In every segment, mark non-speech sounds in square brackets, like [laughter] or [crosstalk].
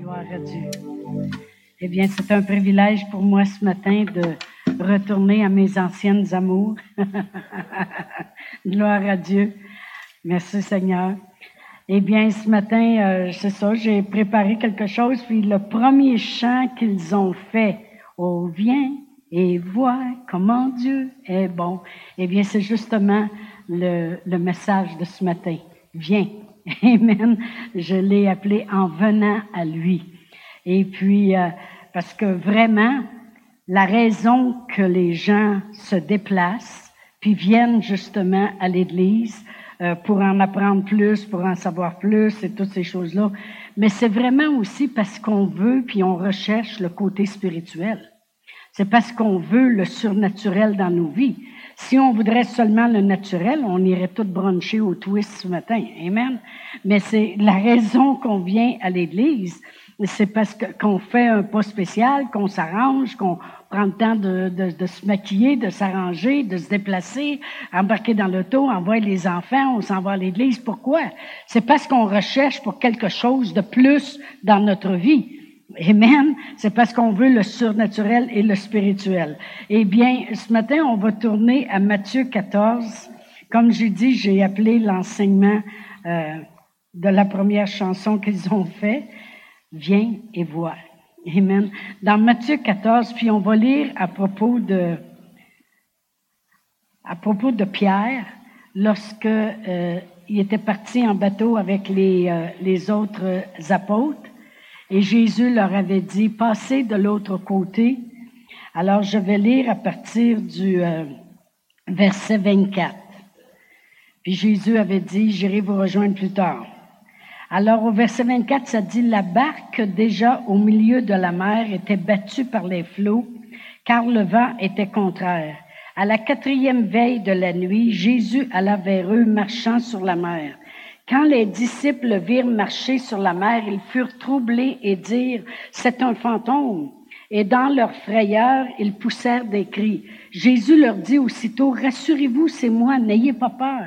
Gloire à Dieu. Eh bien, c'est un privilège pour moi ce matin de retourner à mes anciennes amours. [laughs] Gloire à Dieu. Merci Seigneur. Eh bien, ce matin, euh, c'est ça, j'ai préparé quelque chose, puis le premier chant qu'ils ont fait, Oh, viens et vois comment Dieu est bon. Eh bien, c'est justement le, le message de ce matin. Viens. [laughs] Amen. Je l'ai appelé en venant à lui. Et puis, euh, parce que vraiment, la raison que les gens se déplacent, puis viennent justement à l'Église euh, pour en apprendre plus, pour en savoir plus et toutes ces choses-là, mais c'est vraiment aussi parce qu'on veut, puis on recherche le côté spirituel. C'est parce qu'on veut le surnaturel dans nos vies. Si on voudrait seulement le naturel, on irait tout broncher au twist ce matin. Amen. Mais c'est la raison qu'on vient à l'Église. C'est parce qu'on fait un pas spécial, qu'on s'arrange, qu'on prend le temps de, de, de se maquiller, de s'arranger, de se déplacer, embarquer dans l'auto, envoyer les enfants, on s'en va à l'église. Pourquoi? C'est parce qu'on recherche pour quelque chose de plus dans notre vie. Amen. C'est parce qu'on veut le surnaturel et le spirituel. Eh bien, ce matin, on va tourner à Matthieu 14. Comme j'ai dit, j'ai appelé l'enseignement euh, de la première chanson qu'ils ont fait, Viens et vois. Amen. Dans Matthieu 14, puis on va lire à propos de, à propos de Pierre, lorsque euh, il était parti en bateau avec les, euh, les autres apôtres. Et Jésus leur avait dit, passez de l'autre côté. Alors je vais lire à partir du euh, verset 24. Puis Jésus avait dit, j'irai vous rejoindre plus tard. Alors au verset 24, ça dit, la barque déjà au milieu de la mer était battue par les flots, car le vent était contraire. À la quatrième veille de la nuit, Jésus alla vers eux marchant sur la mer. Quand les disciples virent marcher sur la mer, ils furent troublés et dirent, c'est un fantôme. Et dans leur frayeur, ils poussèrent des cris. Jésus leur dit aussitôt, rassurez-vous, c'est moi, n'ayez pas peur.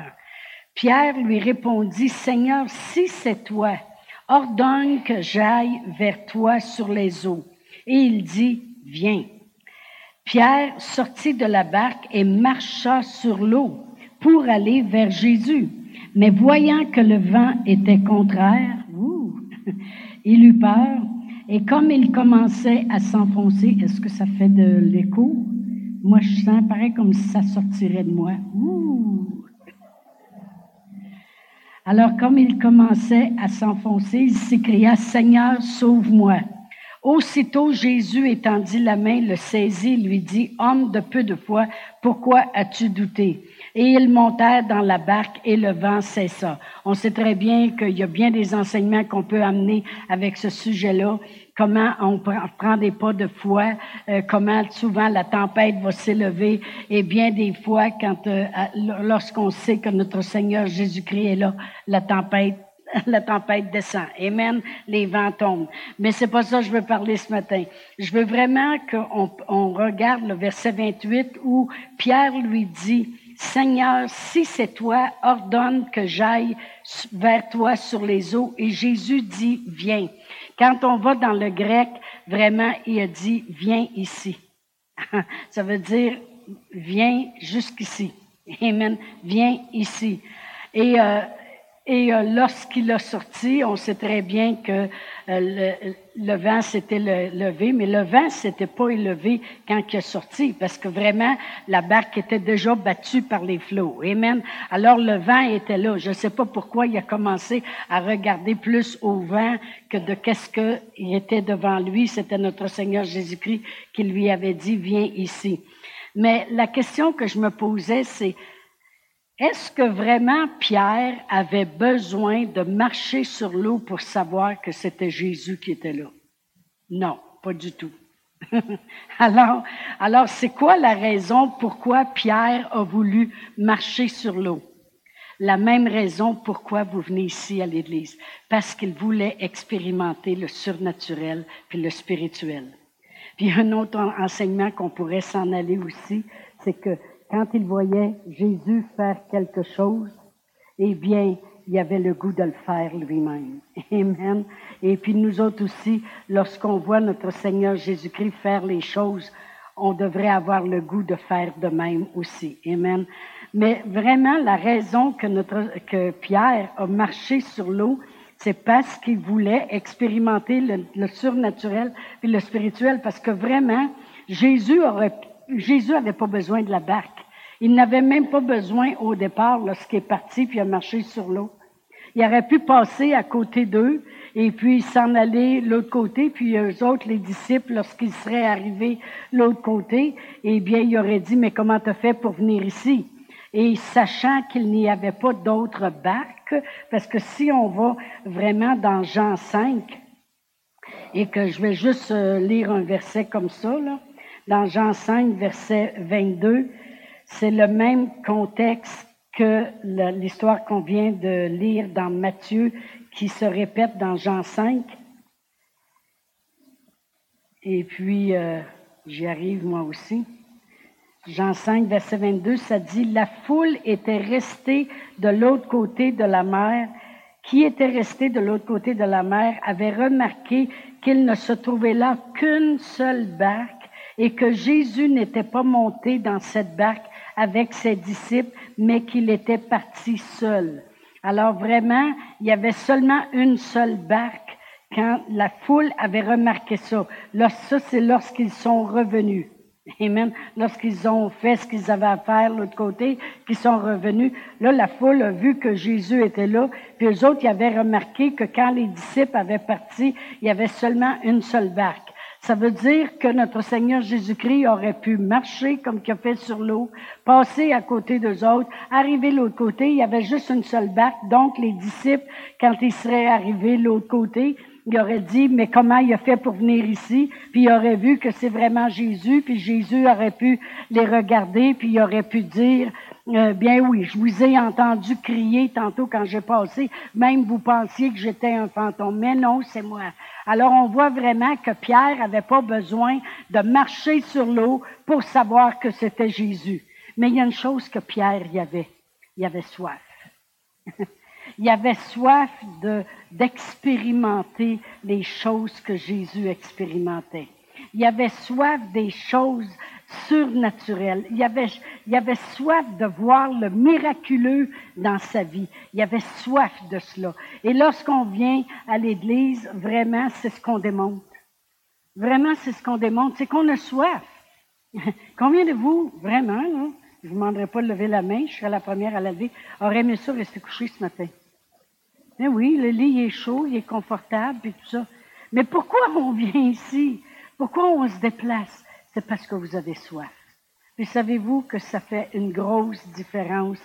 Pierre lui répondit, Seigneur, si c'est toi, ordonne que j'aille vers toi sur les eaux. Et il dit, viens. Pierre sortit de la barque et marcha sur l'eau pour aller vers Jésus. Mais voyant que le vent était contraire, [laughs] il eut peur, et comme il commençait à s'enfoncer, est-ce que ça fait de l'écho? Moi, je sens pareil comme si ça sortirait de moi. Alors, comme il commençait à s'enfoncer, il s'écria, Seigneur, sauve-moi. Aussitôt, Jésus étendit la main, le saisit, lui dit, Homme de peu de foi, pourquoi as-tu douté? Et ils montèrent dans la barque et le vent cessa. On sait très bien qu'il y a bien des enseignements qu'on peut amener avec ce sujet-là. Comment on prend des pas de foi, euh, comment souvent la tempête va s'élever. Et bien des fois, quand euh, lorsqu'on sait que notre Seigneur Jésus-Christ est là, la tempête [laughs] la tempête descend. Amen. Les vents tombent. Mais c'est pas ça que je veux parler ce matin. Je veux vraiment qu'on on regarde le verset 28 où Pierre lui dit, Seigneur, si c'est toi, ordonne que j'aille vers toi sur les eaux. Et Jésus dit, viens. Quand on va dans le grec, vraiment, il a dit, viens ici. [laughs] Ça veut dire, viens jusqu'ici. Amen. Viens ici. Et euh, et euh, lorsqu'il a sorti, on sait très bien que euh, le, vent s'était levé, mais le vent s'était pas élevé quand il a sorti, parce que vraiment, la barque était déjà battue par les flots. Amen. Alors le vent était là. Je ne sais pas pourquoi il a commencé à regarder plus au vent que de qu'est-ce qu'il était devant lui. C'était notre Seigneur Jésus-Christ qui lui avait dit, viens ici. Mais la question que je me posais, c'est, est-ce que vraiment Pierre avait besoin de marcher sur l'eau pour savoir que c'était Jésus qui était là? Non, pas du tout. [laughs] alors, alors c'est quoi la raison pourquoi Pierre a voulu marcher sur l'eau? La même raison pourquoi vous venez ici à l'Église, parce qu'il voulait expérimenter le surnaturel puis le spirituel. Puis un autre enseignement qu'on pourrait s'en aller aussi, c'est que quand il voyait Jésus faire quelque chose, eh bien, il avait le goût de le faire lui-même. [laughs] Amen. Et puis nous autres aussi, lorsqu'on voit notre Seigneur Jésus-Christ faire les choses, on devrait avoir le goût de faire de même aussi. Amen. Mais vraiment, la raison que, Pierre a marché sur l'eau, c'est parce qu'il voulait expérimenter le, surnaturel et le spirituel, parce que vraiment, Jésus aurait, Jésus avait pas besoin de la barque. Il n'avait même pas besoin au départ lorsqu'il est parti puis a marché sur l'eau. Il aurait pu passer à côté d'eux et puis s'en aller l'autre côté, puis eux autres, les disciples, lorsqu'ils seraient arrivés l'autre côté, eh bien, il aurait dit, mais comment t'as fait pour venir ici? Et sachant qu'il n'y avait pas d'autres barques, parce que si on va vraiment dans Jean 5, et que je vais juste euh, lire un verset comme ça, là, dans Jean 5, verset 22, c'est le même contexte que l'histoire qu'on vient de lire dans Matthieu, qui se répète dans Jean 5. Et puis, euh, j'y arrive moi aussi. Jean 5, verset 22, ça dit, La foule était restée de l'autre côté de la mer. Qui était resté de l'autre côté de la mer avait remarqué qu'il ne se trouvait là qu'une seule barque et que Jésus n'était pas monté dans cette barque avec ses disciples, mais qu'il était parti seul. Alors vraiment, il y avait seulement une seule barque quand la foule avait remarqué ça. Ça, c'est lorsqu'ils sont revenus. Amen. Lorsqu'ils ont fait ce qu'ils avaient à faire l'autre côté, qu'ils sont revenus, là, la foule a vu que Jésus était là, puis eux autres, ils avaient remarqué que quand les disciples avaient parti, il y avait seulement une seule barque. Ça veut dire que notre Seigneur Jésus-Christ aurait pu marcher comme qu'il a fait sur l'eau, passer à côté d'eux autres, arriver l'autre côté. Il y avait juste une seule barque. Donc, les disciples, quand ils seraient arrivés l'autre côté, ils auraient dit, mais comment il a fait pour venir ici? Puis il aurait vu que c'est vraiment Jésus, puis Jésus aurait pu les regarder, puis il aurait pu dire, euh, bien oui, je vous ai entendu crier tantôt quand j'ai passé, même vous pensiez que j'étais un fantôme, mais non, c'est moi. Alors on voit vraiment que Pierre n'avait pas besoin de marcher sur l'eau pour savoir que c'était Jésus. Mais il y a une chose que Pierre y avait, il avait soif. [laughs] il avait soif de, d'expérimenter les choses que Jésus expérimentait. Il avait soif des choses surnaturel. Il avait, avait soif de voir le miraculeux dans sa vie. Il avait soif de cela. Et lorsqu'on vient à l'Église, vraiment, c'est ce qu'on démontre. Vraiment, c'est ce qu'on démontre, c'est qu'on a soif. [laughs] Combien de vous, vraiment, je ne vous demanderai pas de lever la main, je serai la première à la lever, aurait aimé ça rester couché ce matin? Mais oui, le lit est chaud, il est confortable, et tout ça. Mais pourquoi on vient ici? Pourquoi on se déplace? C'est parce que vous avez soif. Puis savez-vous que ça fait une grosse différence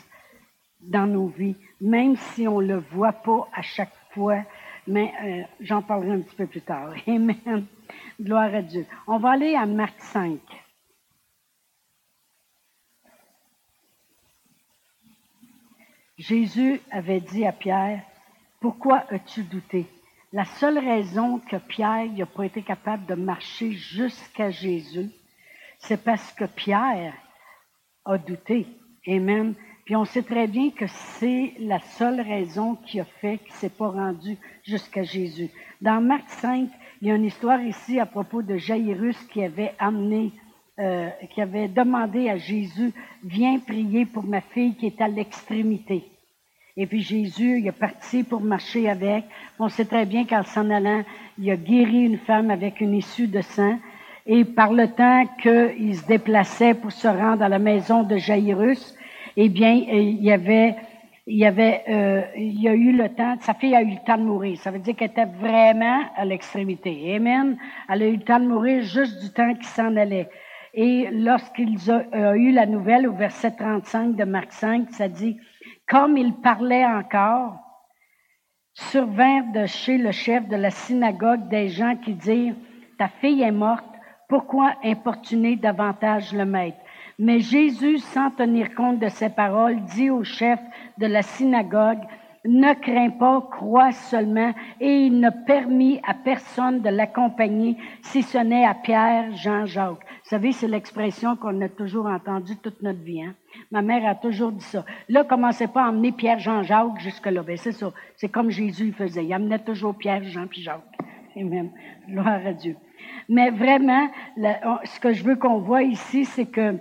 dans nos vies, même si on ne le voit pas à chaque fois, mais euh, j'en parlerai un petit peu plus tard. [laughs] Amen. Gloire à Dieu. On va aller à Marc 5. Jésus avait dit à Pierre, pourquoi as-tu douté? La seule raison que Pierre n'a pas été capable de marcher jusqu'à Jésus, c'est parce que Pierre a douté. Amen. Puis on sait très bien que c'est la seule raison qui a fait qu'il ne s'est pas rendu jusqu'à Jésus. Dans Marc 5, il y a une histoire ici à propos de Jairus qui avait amené, euh, qui avait demandé à Jésus, viens prier pour ma fille qui est à l'extrémité. Et puis Jésus, il est parti pour marcher avec. On sait très bien qu'en s'en allant, il a guéri une femme avec une issue de sang. Et par le temps qu'il se déplaçait pour se rendre à la maison de Jairus, eh bien, il y avait, il y avait, euh, il y a eu le temps, sa fille a eu le temps de mourir. Ça veut dire qu'elle était vraiment à l'extrémité. Amen. Elle a eu le temps de mourir juste du temps qu'il s'en allait. Et lorsqu'ils ont a eu la nouvelle au verset 35 de Marc 5, ça dit, comme il parlait encore, survinrent de chez le chef de la synagogue des gens qui dirent, ta fille est morte, pourquoi importuner davantage le maître? Mais Jésus, sans tenir compte de ces paroles, dit au chef de la synagogue, ne crains pas, crois seulement, et il ne permit à personne de l'accompagner, si ce n'est à Pierre, Jean, Jacques. Vous savez, c'est l'expression qu'on a toujours entendue toute notre vie. Hein? Ma mère a toujours dit ça. Là, commencez pas à emmener Pierre, Jean, Jacques jusque-là. Ben, c'est ça. C'est comme Jésus faisait. Il amenait toujours Pierre, Jean, puis Jacques. Amen. Gloire à Dieu. Mais vraiment, ce que je veux qu'on voit ici, c'est que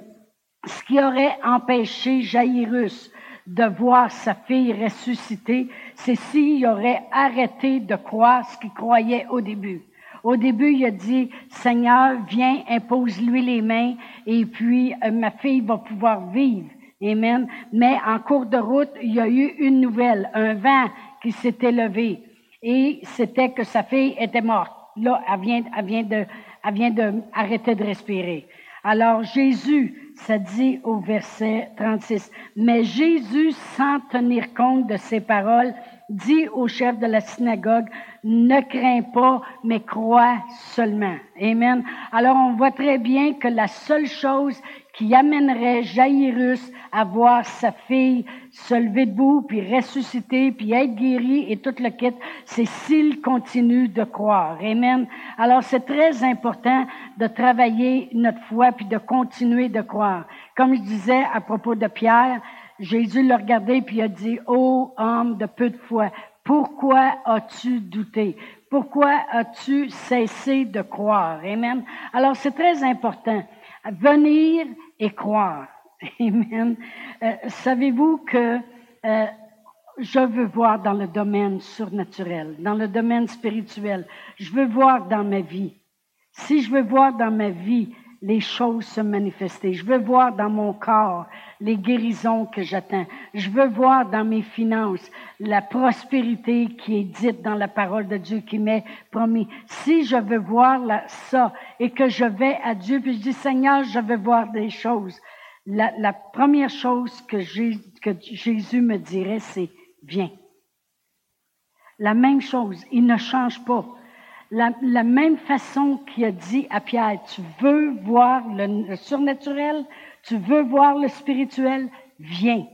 ce qui aurait empêché Jairus de voir sa fille ressusciter, c'est s'il aurait arrêté de croire ce qu'il croyait au début. Au début, il a dit, Seigneur, viens, impose-lui les mains, et puis euh, ma fille va pouvoir vivre. Amen. Mais en cours de route, il y a eu une nouvelle, un vent qui s'était levé, et c'était que sa fille était morte. Là, elle vient, elle vient de, elle vient de arrêter de respirer. Alors Jésus, ça dit au verset 36, mais Jésus, sans tenir compte de ces paroles, dit au chef de la synagogue, ne crains pas, mais crois seulement. Amen. Alors on voit très bien que la seule chose qui amènerait Jairus à voir sa fille se lever debout, puis ressusciter, puis être guéri et tout le kit, c'est s'il continue de croire. Amen. Alors c'est très important de travailler notre foi, puis de continuer de croire. Comme je disais à propos de Pierre, Jésus le regardait, puis il a dit, ô homme de peu de foi, pourquoi as-tu douté? Pourquoi as-tu cessé de croire? Amen. Alors c'est très important. Venir et croire. [laughs] Amen. Euh, savez-vous que euh, je veux voir dans le domaine surnaturel, dans le domaine spirituel. Je veux voir dans ma vie. Si je veux voir dans ma vie les choses se manifester. Je veux voir dans mon corps les guérisons que j'attends. Je veux voir dans mes finances la prospérité qui est dite dans la parole de Dieu qui m'est promis. Si je veux voir ça et que je vais à Dieu, puis je dis, Seigneur, je veux voir des choses. La, première chose que Jésus me dirait, c'est, viens. La même chose, il ne change pas la, même façon qu'il a dit à Pierre, tu veux voir le, surnaturel, tu veux voir le spirituel, viens,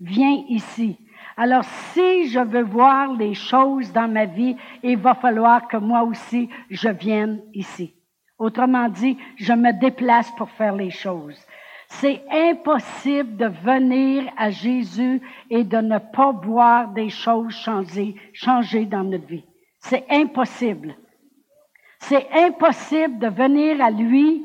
viens ici. Alors, si je veux voir les choses dans ma vie, il va falloir que moi aussi, je vienne ici. Autrement dit, je me déplace pour faire les choses. C'est impossible de venir à Jésus et de ne pas voir des choses changer, changer dans notre vie. C'est impossible. C'est impossible de venir à lui.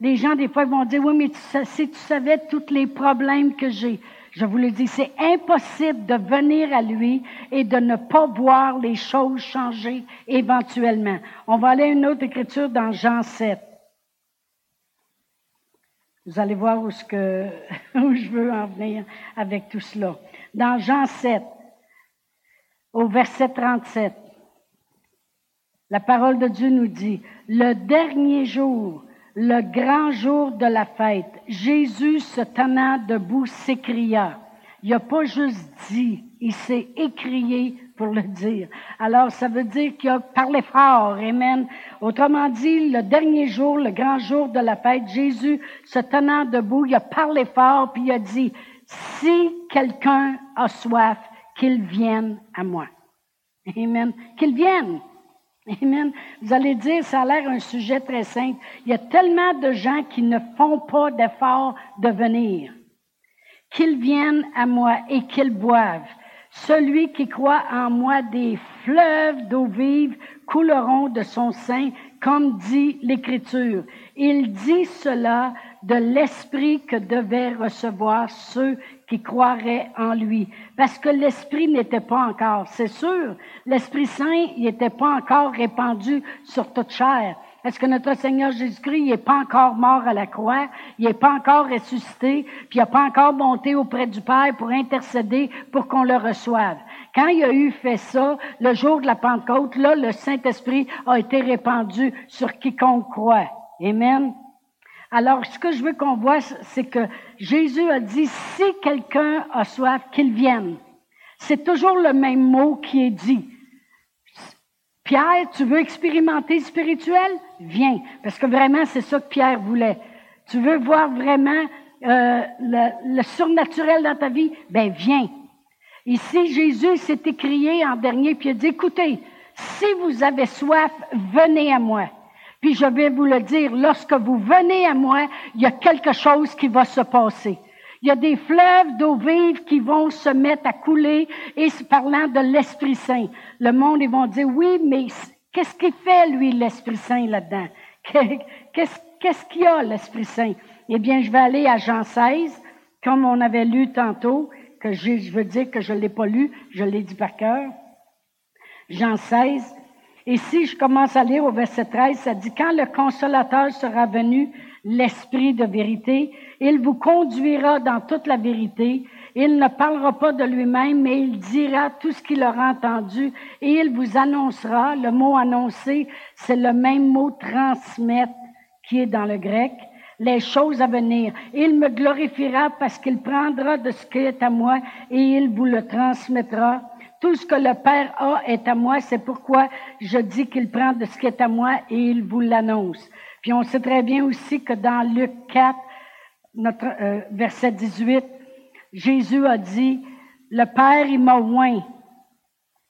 Les gens, des fois, vont dire, oui, mais si tu savais tous les problèmes que j'ai, je vous le dis, c'est impossible de venir à lui et de ne pas voir les choses changer éventuellement. On va aller à une autre écriture dans Jean 7. Vous allez voir où, ce que, [laughs] où je veux en venir avec tout cela. Dans Jean 7, au verset 37. La parole de Dieu nous dit, le dernier jour, le grand jour de la fête, Jésus se tenant debout s'écria. Il n'a pas juste dit, il s'est écrié pour le dire. Alors, ça veut dire qu'il a parlé fort. Amen. Autrement dit, le dernier jour, le grand jour de la fête, Jésus se tenant debout, il a parlé fort, puis il a dit, si quelqu'un a soif, qu'il vienne à moi. Amen. Qu'il vienne. Amen. Vous allez dire, ça a l'air un sujet très simple. Il y a tellement de gens qui ne font pas d'efforts de venir. Qu'ils viennent à moi et qu'ils boivent. Celui qui croit en moi, des fleuves d'eau vive couleront de son sein, comme dit l'Écriture. Il dit cela de l'esprit que devaient recevoir ceux qui croiraient en lui. Parce que l'esprit n'était pas encore, c'est sûr, l'Esprit Saint n'était pas encore répandu sur toute chair. Est-ce que notre Seigneur Jésus-Christ n'est pas encore mort à la croix, il n'est pas encore ressuscité, puis il n'a pas encore monté auprès du Père pour intercéder pour qu'on le reçoive? Quand il a eu fait ça, le jour de la Pentecôte, là, le Saint-Esprit a été répandu sur quiconque croit. Amen. Alors, ce que je veux qu'on voit, c'est que Jésus a dit, si quelqu'un a soif, qu'il vienne. C'est toujours le même mot qui est dit. Pierre, tu veux expérimenter spirituel? Viens. Parce que vraiment, c'est ça que Pierre voulait. Tu veux voir vraiment euh, le, surnaturel dans ta vie? Ben, viens. Ici, Jésus s'est écrié en dernier, puis il a dit, écoutez, si vous avez soif, venez à moi. Puis je vais vous le dire, lorsque vous venez à moi, il y a quelque chose qui va se passer. Il y a des fleuves d'eau vive qui vont se mettre à couler et parlant de l'Esprit Saint. Le monde, ils vont dire, oui, mais qu'est-ce qu'il fait, lui, l'Esprit Saint, là-dedans? [laughs] Qu'est-ce qu'il y a, l'Esprit Saint? Eh bien, je vais aller à Jean 16, comme on avait lu tantôt, que je veux dire que je ne l'ai pas lu, je l'ai dit par cœur. Jean 16. Et si je commence à lire au verset 13, ça dit, quand le consolateur sera venu, l'Esprit de vérité, il vous conduira dans toute la vérité. Il ne parlera pas de lui-même, mais il dira tout ce qu'il aura entendu et il vous annoncera. Le mot annoncer, c'est le même mot transmettre qui est dans le grec. Les choses à venir. Il me glorifiera parce qu'il prendra de ce qui est à moi et il vous le transmettra. Tout ce que le Père a est à moi. C'est pourquoi je dis qu'il prend de ce qui est à moi et il vous l'annonce. Puis on sait très bien aussi que dans Luc 4, notre euh, verset 18, Jésus a dit, le Père, il m'a oint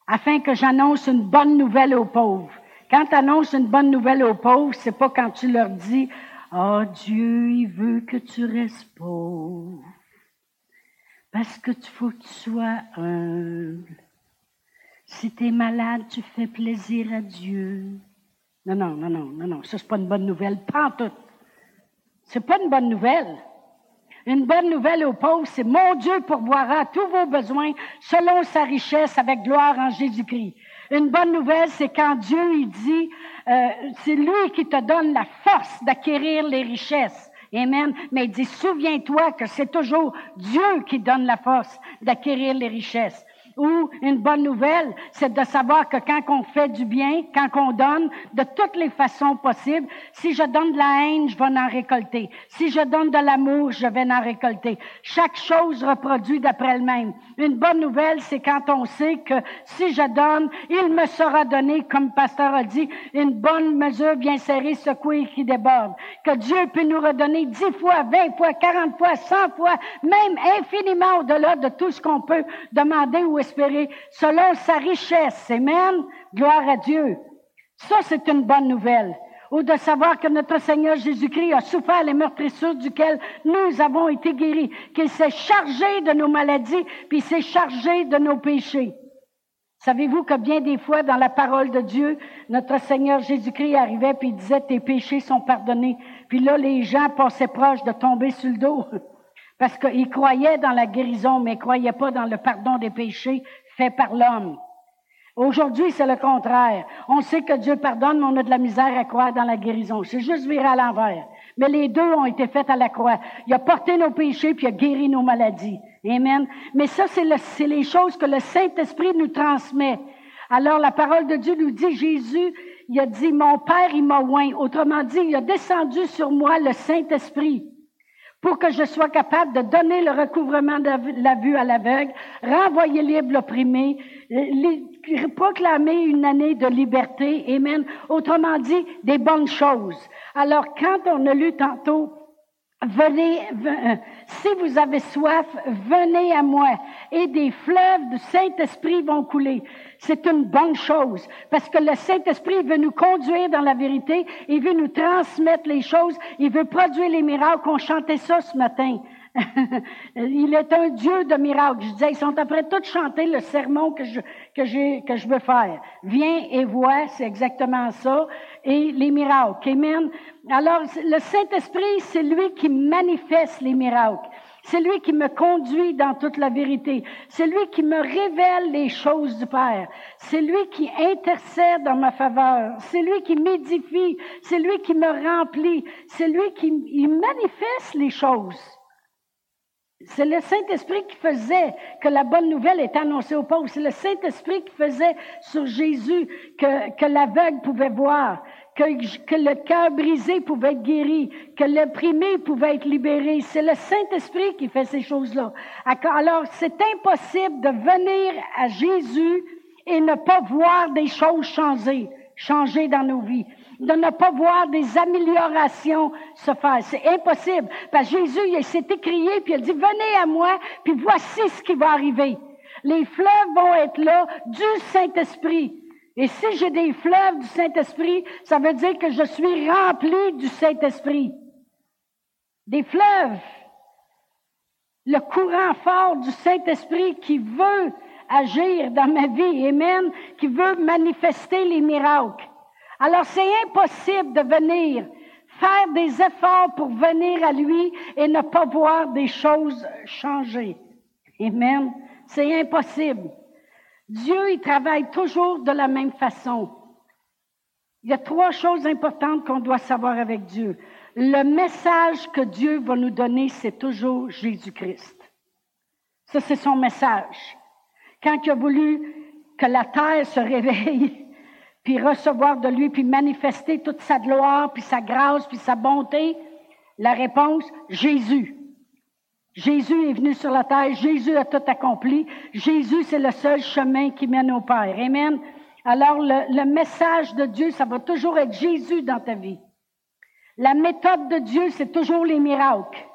afin que j'annonce une bonne nouvelle aux pauvres. Quand tu annonces une bonne nouvelle aux pauvres, c'est pas quand tu leur dis, oh Dieu, il veut que tu restes pauvre. Parce que tu faut que tu sois humble. Si tu es malade, tu fais plaisir à Dieu. Non, non, non, non, non, non. Ça, c'est pas une bonne nouvelle. Pas tout. C'est pas une bonne nouvelle. Une bonne nouvelle aux pauvres, c'est mon Dieu pourvoira tous vos besoins selon sa richesse avec gloire en Jésus-Christ. Une bonne nouvelle, c'est quand Dieu il dit, euh, c'est lui qui te donne la force d'acquérir les richesses. Amen. Mais il dit, souviens-toi que c'est toujours Dieu qui donne la force d'acquérir les richesses. Ou une bonne nouvelle, c'est de savoir que quand on fait du bien, quand on donne, de toutes les façons possibles, si je donne de la haine, je vais en récolter. Si je donne de l'amour, je vais en récolter. Chaque chose reproduit d'après elle-même. Une bonne nouvelle, c'est quand on sait que si je donne, il me sera donné, comme le pasteur a dit, une bonne mesure bien serrée, secouée qui déborde. Que Dieu peut nous redonner dix fois, vingt fois, quarante fois, cent fois, même infiniment au-delà de tout ce qu'on peut demander ou selon sa richesse. Amen. Gloire à Dieu. Ça, c'est une bonne nouvelle. Ou de savoir que notre Seigneur Jésus-Christ a souffert les meurtrissures duquel nous avons été guéris, qu'il s'est chargé de nos maladies, puis s'est chargé de nos péchés. Savez-vous que bien des fois, dans la parole de Dieu, notre Seigneur Jésus-Christ arrivait puis disait, tes péchés sont pardonnés. Puis là, les gens passaient proches de tomber sur le dos. [laughs] Parce qu'ils croyaient dans la guérison, mais ne croyaient pas dans le pardon des péchés fait par l'homme. Aujourd'hui, c'est le contraire. On sait que Dieu pardonne, mais on a de la misère à croire dans la guérison. C'est juste viré à l'envers. Mais les deux ont été faits à la croix. Il a porté nos péchés, puis il a guéri nos maladies. Amen. Mais ça, c'est, c'est les choses que le Saint-Esprit nous transmet. Alors, la parole de Dieu nous dit, Jésus, il a dit, mon Père, il m'a oint. Autrement dit, il a descendu sur moi le Saint-Esprit pour que je sois capable de donner le recouvrement de la vue à l'aveugle, renvoyer libre l'opprimé, proclamer une année de liberté, Amen. Autrement dit, des bonnes choses. Alors, quand on a lu tantôt Venez, euh, si vous avez soif, venez à moi et des fleuves du Saint-Esprit vont couler. C'est une bonne chose parce que le Saint-Esprit veut nous conduire dans la vérité, il veut nous transmettre les choses, il veut produire les miracles. On chantait ça ce matin. [laughs] il est un Dieu de miracles. Je disais, ils sont après tout chanter le sermon que je, que j'ai, que je veux faire. Viens et vois, c'est exactement ça. Et les miracles. Amen. Alors, le Saint-Esprit, c'est lui qui manifeste les miracles. C'est lui qui me conduit dans toute la vérité. C'est lui qui me révèle les choses du Père. C'est lui qui intercède dans ma faveur. C'est lui qui m'édifie. C'est lui qui me remplit. C'est lui qui il manifeste les choses. C'est le Saint-Esprit qui faisait que la bonne nouvelle était annoncée aux pauvres. C'est le Saint-Esprit qui faisait sur Jésus que, que l'aveugle pouvait voir, que, le cœur brisé pouvait être guéri, que l'opprimé pouvait être libéré. C'est le Saint-Esprit qui fait ces choses-là. Alors, c'est impossible de venir à Jésus et ne pas voir des choses changer, changer dans nos vies de ne pas voir des améliorations se faire. C'est impossible. Parce Jésus, il s'est écrié, puis il dit, venez à moi, puis voici ce qui va arriver. Les fleuves vont être là du Saint-Esprit. Et si j'ai des fleuves du Saint-Esprit, ça veut dire que je suis rempli du Saint-Esprit. Des fleuves. Le courant fort du Saint-Esprit qui veut agir dans ma vie, Amen, qui veut manifester les miracles. Alors c'est impossible de venir faire des efforts pour venir à lui et ne pas voir des choses changer. Amen. C'est impossible. Dieu, il travaille toujours de la même façon. Il y a trois choses importantes qu'on doit savoir avec Dieu. Le message que Dieu va nous donner, c'est toujours Jésus-Christ. Ça, c'est son message. Quand il a voulu que la terre se réveille, [laughs] puis recevoir de lui, puis manifester toute sa gloire, puis sa grâce, puis sa bonté, la réponse, Jésus. Jésus est venu sur la terre, Jésus a tout accompli, Jésus c'est le seul chemin qui mène au Père. Amen. Alors le, message de Dieu, ça va toujours être Jésus dans ta vie. La méthode de Dieu, c'est toujours les miracles.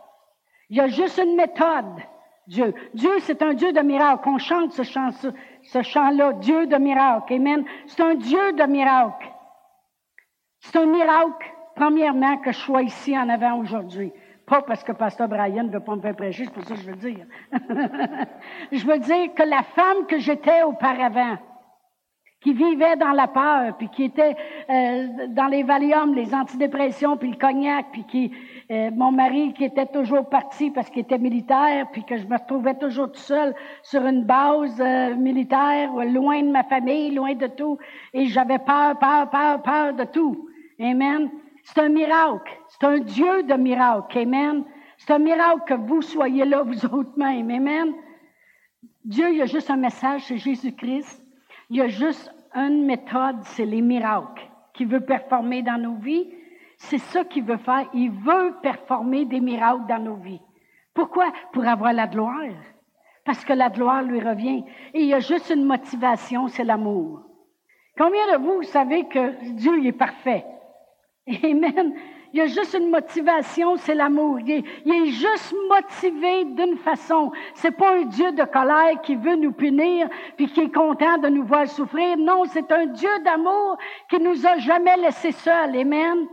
Il y a juste une méthode, Dieu. Dieu, c'est un Dieu de miracles. On chante ce chant, ce chant-là, Dieu de miracles. Amen. C'est un Dieu de miracles. C'est un miracle, premièrement, que je sois ici en avant aujourd'hui. Pas parce que Pasteur Brian ne veut pas me faire prêcher, c'est pour ça que je veux dire. [laughs] je veux dire que la femme que j'étais auparavant, qui vivait dans la peur, puis qui était euh, dans les Valium, les antidépressions, puis le cognac, puis qui euh, mon mari qui était toujours parti parce qu'il était militaire, puis que je me retrouvais toujours tout seul sur une base euh, militaire, loin de ma famille, loin de tout, et j'avais peur, peur, peur, peur de tout. Amen. C'est un miracle. C'est un Dieu de miracle. Amen. C'est un miracle que vous soyez là, vous autres même. Amen. Dieu, il y a juste un message, c'est Jésus-Christ. Il y a juste une méthode, c'est les miracles qu'il veut performer dans nos vies. C'est ça qu'il veut faire. Il veut performer des miracles dans nos vies. Pourquoi? Pour avoir la gloire. Parce que la gloire lui revient. Et il y a juste une motivation, c'est l'amour. Combien de vous savez que Dieu est parfait? Amen. Il y a juste une motivation, c'est l'amour. Il, est, juste motivé d'une façon. C'est pas un Dieu de colère qui veut nous punir puis qui est content de nous voir souffrir. Non, c'est un Dieu d'amour qui nous a jamais laissés seuls. Amen.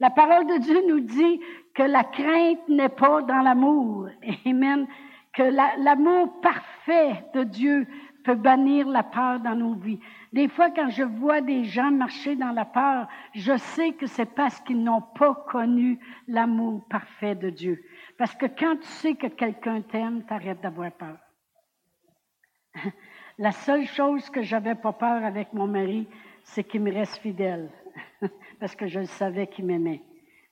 La parole de Dieu nous dit que la crainte n'est pas dans l'amour. Amen. Que l'amour parfait de Dieu peut bannir la peur dans nos vies. Des fois, quand je vois des gens marcher dans la peur, je sais que c'est parce qu'ils n'ont pas connu l'amour parfait de Dieu. Parce que quand tu sais que quelqu'un t'aime, t'arrêtes d'avoir peur. [laughs] La seule chose que j'avais pas peur avec mon mari, c'est qu'il me reste fidèle. [laughs] Parce que je savais qu'il m'aimait.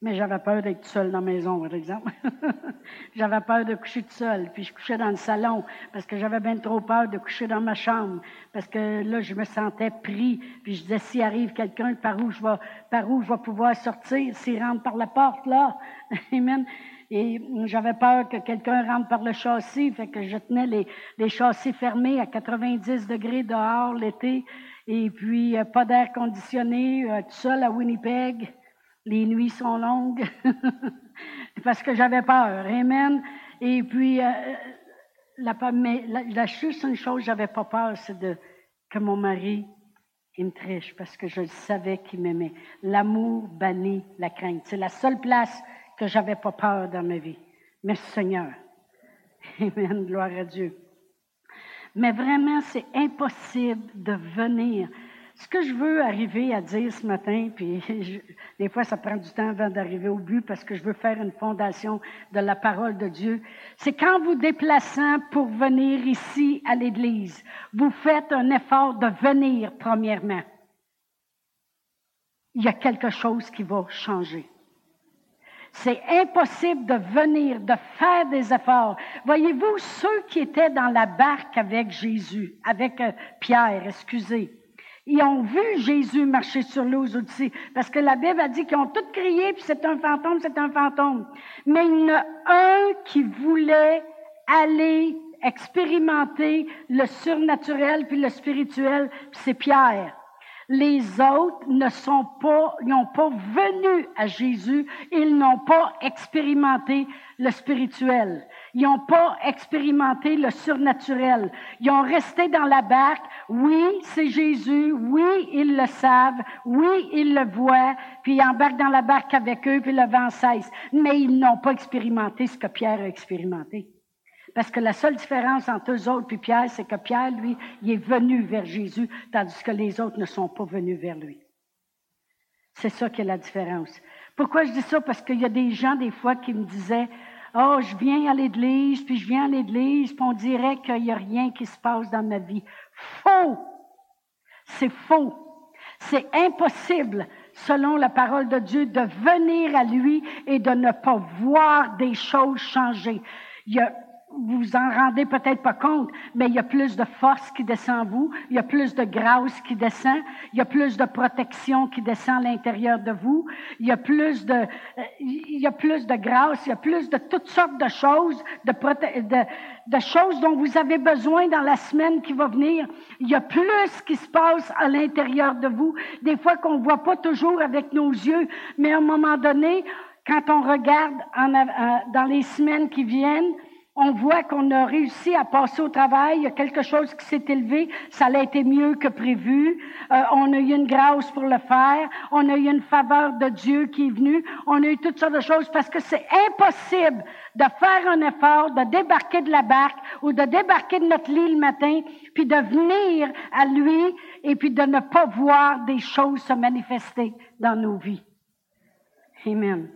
Mais j'avais peur d'être seule dans la maison, par exemple. [laughs] j'avais peur de coucher toute seule. Puis je couchais dans le salon parce que j'avais bien trop peur de coucher dans ma chambre. Parce que là, je me sentais pris. Puis je disais, s'il arrive quelqu'un, par où je vais, par où je vais pouvoir sortir? S'il rentre par la porte, là? [laughs] Amen. Et j'avais peur que quelqu'un rentre par le châssis. Fait que je tenais les, les châssis fermés à 90 degrés dehors l'été. Et puis, euh, pas d'air conditionné, euh, tout seul à Winnipeg. Les nuits sont longues [laughs] parce que j'avais peur. Amen. Et puis, euh, la, mais la, la juste chose, j'avais pas peur, c'est de que mon mari me triche parce que je savais qu'il m'aimait. L'amour bannit la crainte. C'est la seule place que j'avais pas peur dans ma vie. Merci Seigneur. [laughs] Amen. Gloire à Dieu. Mais vraiment, c'est impossible de venir ce que je veux arriver à dire ce matin, puis [laughs] des fois ça prend du temps avant d'arriver au but parce que je veux faire une fondation de la parole de Dieu, c'est quand vous déplaçant pour venir ici à l'Église, vous faites un effort de venir premièrement. Il y a quelque chose qui va changer. C'est impossible de venir, de faire des efforts. Voyez-vous, ceux qui étaient dans la barque avec Jésus, avec euh, Pierre, excusez, ils ont vu Jésus marcher sur l'eau aussi. Parce que la Bible a dit qu'ils ont tous crié, puis c'est un fantôme, c'est un fantôme. Mais il y en a un qui voulait aller expérimenter le surnaturel puis le spirituel, puis c'est Pierre. Les autres ne sont pas, n'ont pas venu à Jésus, ils n'ont pas expérimenté le spirituel. Ils n'ont pas expérimenté le surnaturel. Ils ont resté dans la barque. Oui, c'est Jésus. Oui, ils le savent. Oui, ils le voient. Puis ils embarquent dans la barque avec eux, puis le vent cesse. Mais ils n'ont pas expérimenté ce que Pierre a expérimenté. Parce que la seule différence entre eux autres et Pierre, c'est que Pierre, lui, il est venu vers Jésus, tandis que les autres ne sont pas venus vers lui. C'est ça qui est la différence. Pourquoi je dis ça? Parce qu'il y a des gens, des fois, qui me disaient, oh, je viens à l'église, puis je viens à l'église, puis on dirait qu'il n'y a rien qui se passe dans ma vie. Faux! C'est faux. C'est impossible, selon la parole de Dieu, de venir à lui et de ne pas voir des choses changer. Vous vous en rendez peut-être pas compte, mais il y a plus de force qui descend en vous, il y a plus de grâce qui descend, il y a plus de protection qui descend à l'intérieur de vous, il y a plus de, euh, il y a plus de grâce, il y a plus de toutes sortes de choses, de, de, de choses dont vous avez besoin dans la semaine qui va venir. Il y a plus qui se passe à l'intérieur de vous, des fois qu'on voit pas toujours avec nos yeux, mais à un moment donné, quand on regarde en, dans les semaines qui viennent, on voit qu'on a réussi à passer au travail, il y a quelque chose qui s'est élevé, ça a été mieux que prévu, euh, on a eu une grâce pour le faire, on a eu une faveur de Dieu qui est venue, on a eu toutes sortes de choses parce que c'est impossible de faire un effort, de débarquer de la barque ou de débarquer de notre lit le matin, puis de venir à lui et puis de ne pas voir des choses se manifester dans nos vies. Amen.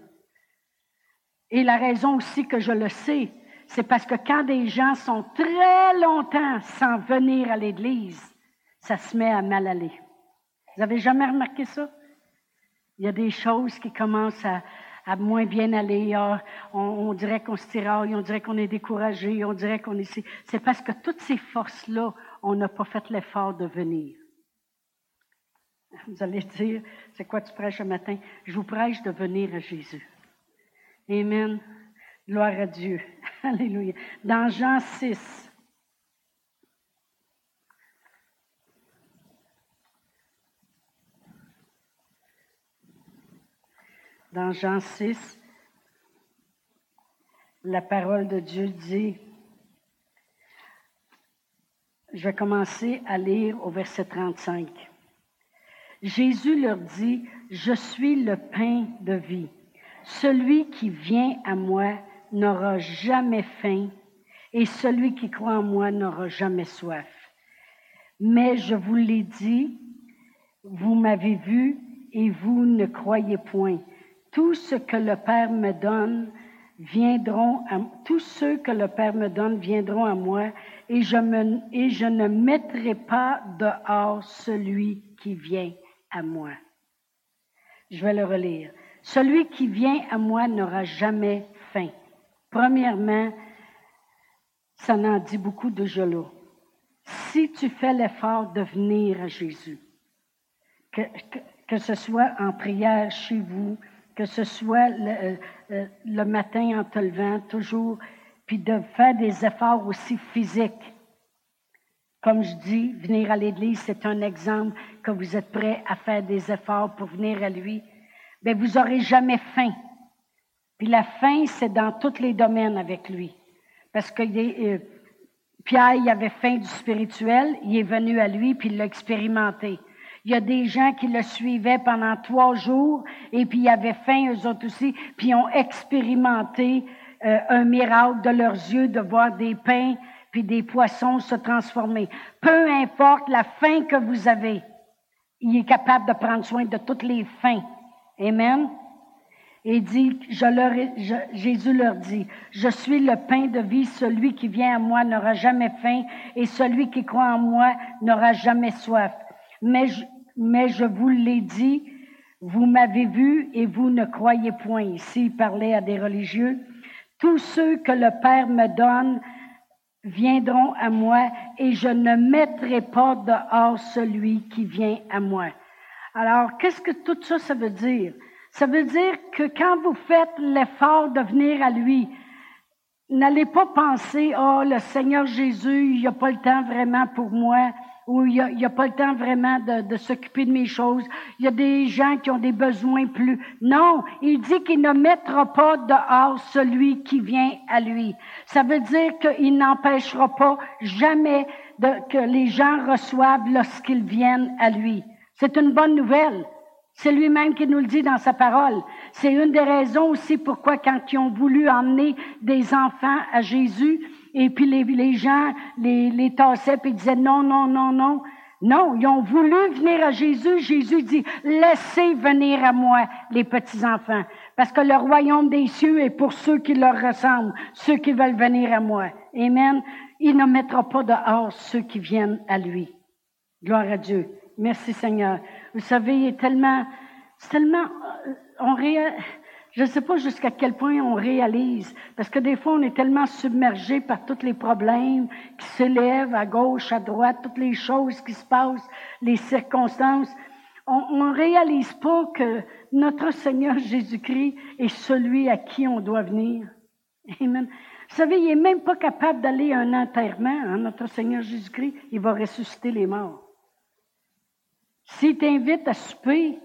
Et la raison aussi que je le sais, c'est parce que quand des gens sont très longtemps sans venir à l'Église, ça se met à mal aller. Vous avez jamais remarqué ça? Il y a des choses qui commencent à, moins bien aller. Ah, on, dirait qu'on se tiraille, on dirait qu'on est découragé, on dirait qu'on est... C'est parce que toutes ces forces-là, on n'a pas fait l'effort de venir. Vous allez dire, c'est quoi tu prêches ce matin? Je vous prêche de venir à Jésus. Amen. Gloire à Dieu. Alléluia. Dans Jean 6. Dans Jean 6, la parole de Dieu dit, je vais commencer à lire au verset 35. Jésus leur dit, je suis le pain de vie. Celui qui vient à moi n'aura jamais faim et celui qui croit en moi n'aura jamais soif. Mais je vous l'ai dit, vous m'avez vu et vous ne croyez point. Tout ce que le Père me donne viendront à, tous ceux que le Père me donne viendront à moi et je, me, et je ne mettrai pas dehors celui qui vient à moi. Je vais le relire. Celui qui vient à moi n'aura jamais. Premièrement, ça n'en dit beaucoup de là. Si tu fais l'effort de venir à Jésus, que, ce soit en prière chez vous, que ce soit le, euh, euh, le, matin en te levant, toujours, puis de faire des efforts aussi physiques. Comme je dis, venir à l'Église, c'est un exemple que vous êtes prêt à faire des efforts pour venir à lui. Mais vous n'aurez jamais faim. Puis la fin, c'est dans tous les domaines avec lui. Parce que euh, Pierre, il avait faim du spirituel, il est venu à lui, puis il l'a expérimenté. Il y a des gens qui le suivaient pendant trois jours, et puis ils avaient faim, eux autres aussi, puis ils ont expérimenté euh, un miracle de leurs yeux de voir des pains puis des poissons se transformer. Peu importe la faim que vous avez, il est capable de prendre soin de toutes les faim. Amen et dit, leur, Jésus leur dit, je suis le pain de vie, celui qui vient à moi n'aura jamais faim et celui qui croit en moi n'aura jamais soif. Mais je, mais je vous l'ai dit, vous m'avez vu et vous ne croyez point. Ici, il parlait à des religieux. Tous ceux que le Père me donne viendront à moi et je ne mettrai pas dehors celui qui vient à moi. Alors, qu'est-ce que tout ça, ça veut dire? Ça veut dire que quand vous faites l'effort de venir à lui, n'allez pas penser, oh, le Seigneur Jésus, il n'y a pas le temps vraiment pour moi, où il n'y a, pas le temps vraiment de, s'occuper de mes choses. Il y a des gens qui ont des besoins plus. Non, il dit qu'il ne mettra pas dehors celui qui vient à lui. Ça veut dire qu'il n'empêchera pas jamais que les gens reçoivent lorsqu'ils viennent à lui. C'est une bonne nouvelle. C'est lui-même qui nous le dit dans sa parole. C'est une des raisons aussi pourquoi quand ils ont voulu emmener des enfants à Jésus, et puis les, gens les, les tassaient, ils disaient non, non, non, non. Non, ils ont voulu venir à Jésus. Jésus dit, laissez venir à moi les petits-enfants, parce que le royaume des cieux est pour ceux qui leur ressemblent, ceux qui veulent venir à moi. Amen. Il ne mettra pas dehors ceux qui viennent à lui. Gloire à Dieu. Merci Seigneur. Vous savez, il est tellement, tellement, euh, on je ne sais pas jusqu'à quel point on réalise, parce que des fois, on est tellement submergé par tous les problèmes qui s'élèvent à gauche, à droite, toutes les choses qui se passent, les circonstances. On ne réalise pas que notre Seigneur Jésus-Christ est celui à qui on doit venir. Amen. Vous savez, il n'est même pas capable d'aller à un enterrement, hein, notre Seigneur Jésus-Christ. Il va ressusciter les morts. S'il t'invite à souper,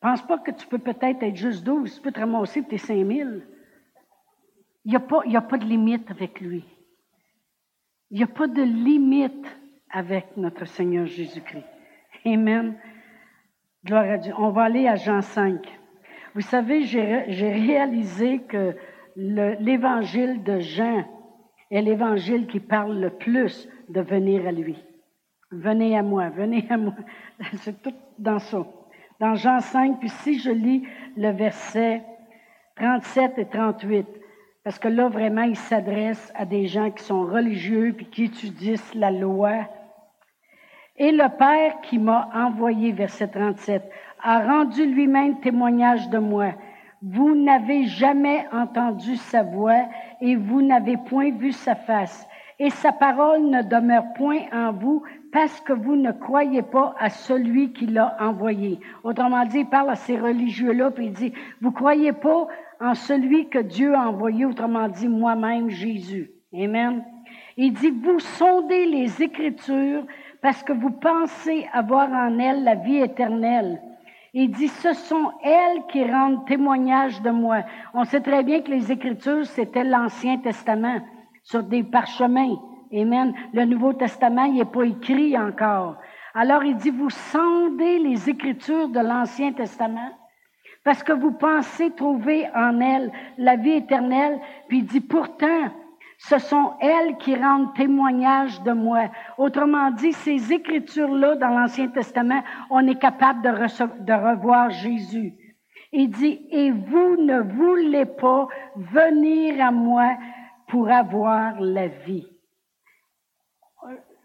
Pense pas que tu peux peut-être être juste 12, tu peux te ramasser tes 5000. Il n'y a, pas, a pas de limite avec lui. Il n'y a pas de limite avec notre Seigneur Jésus-Christ. Amen. Gloire à Dieu. On va aller à Jean 5. Vous savez, j'ai réalisé que l'évangile de Jean est l'évangile qui parle le plus de venir à lui. Venez à moi, venez à moi. [laughs] C'est tout dans ça dans Jean 5, puis si je lis le verset 37 et 38, parce que là, vraiment, il s'adresse à des gens qui sont religieux puis qui étudient la loi. Et le Père qui m'a envoyé, verset 37, a rendu lui-même témoignage de moi. Vous n'avez jamais entendu sa voix et vous n'avez point vu sa face. Et sa parole ne demeure point en vous parce que vous ne croyez pas à celui qui l'a envoyé. Autrement dit, il parle à ces religieux-là, puis il dit, vous croyez pas en celui que Dieu a envoyé, autrement dit, moi-même, Jésus. Amen. Il dit, vous sondez les Écritures parce que vous pensez avoir en elles la vie éternelle. Il dit, ce sont elles qui rendent témoignage de moi. On sait très bien que les Écritures, c'était l'Ancien Testament, sur des parchemins. Amen. Le Nouveau Testament, il n'est pas écrit encore. Alors il dit, vous sondez les Écritures de l'Ancien Testament parce que vous pensez trouver en elles la vie éternelle. Puis il dit, pourtant, ce sont elles qui rendent témoignage de moi. Autrement dit, ces Écritures-là dans l'Ancien Testament, on est capable de, de revoir Jésus. Il dit, et vous ne voulez pas venir à moi pour avoir la vie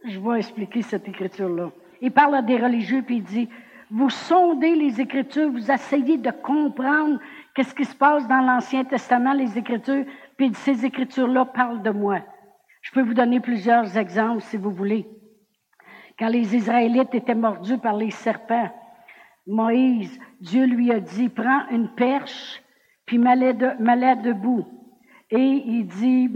je vais expliquer cette écriture-là. Il parle à des religieux, puis il dit, vous sondez les Écritures, vous essayez de comprendre qu'est-ce qui se passe dans l'Ancien Testament, les Écritures, puis ces Écritures-là parlent de moi. Je peux vous donner plusieurs exemples si vous voulez. Quand les Israélites étaient mordus par les serpents, Moïse, Dieu lui a dit, prends une perche, puis mets-la debout. Et il dit,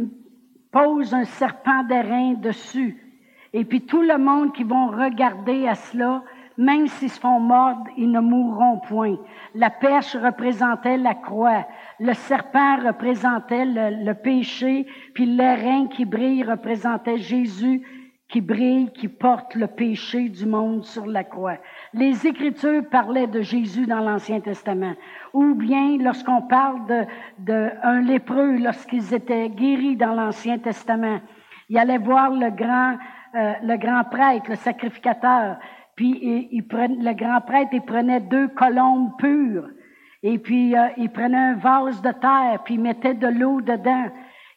pose un serpent d'airain dessus. Et puis tout le monde qui vont regarder à cela, même s'ils se font mordre, ils ne mourront point. La perche représentait la croix. Le serpent représentait le, péché. Puis l'airain qui brille représentait Jésus qui brille, qui porte le péché du monde sur la croix. Les Écritures parlaient de Jésus dans l'Ancien Testament. Ou bien lorsqu'on parle de, de un lépreux, lorsqu'ils étaient guéris dans l'Ancien Testament, il allait voir le grand euh, le grand prêtre, le sacrificateur. Puis il, le grand prêtre, il prenait deux colombes pures. Et puis euh, il prenait un vase de terre, puis il mettait de l'eau dedans.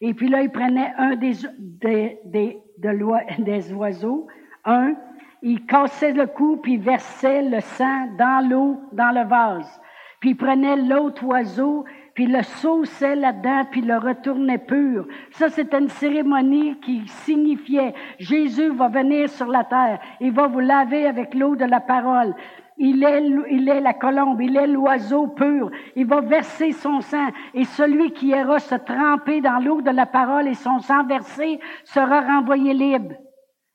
Et puis là, il prenait un des, des, des, [laughs] des oiseaux, un, il cassait le cou, puis versait le sang dans l'eau, dans le vase. Puis il prenait l'autre oiseau, puis le sauçait là-dedans, puis le retournait pur. Ça, c'était une cérémonie qui signifiait Jésus va venir sur la terre. Il va vous laver avec l'eau de la parole. Il est, il est la colombe, il est l'oiseau pur. Il va verser son sang. Et celui qui ira se tremper dans l'eau de la parole et son sang versé sera renvoyé libre.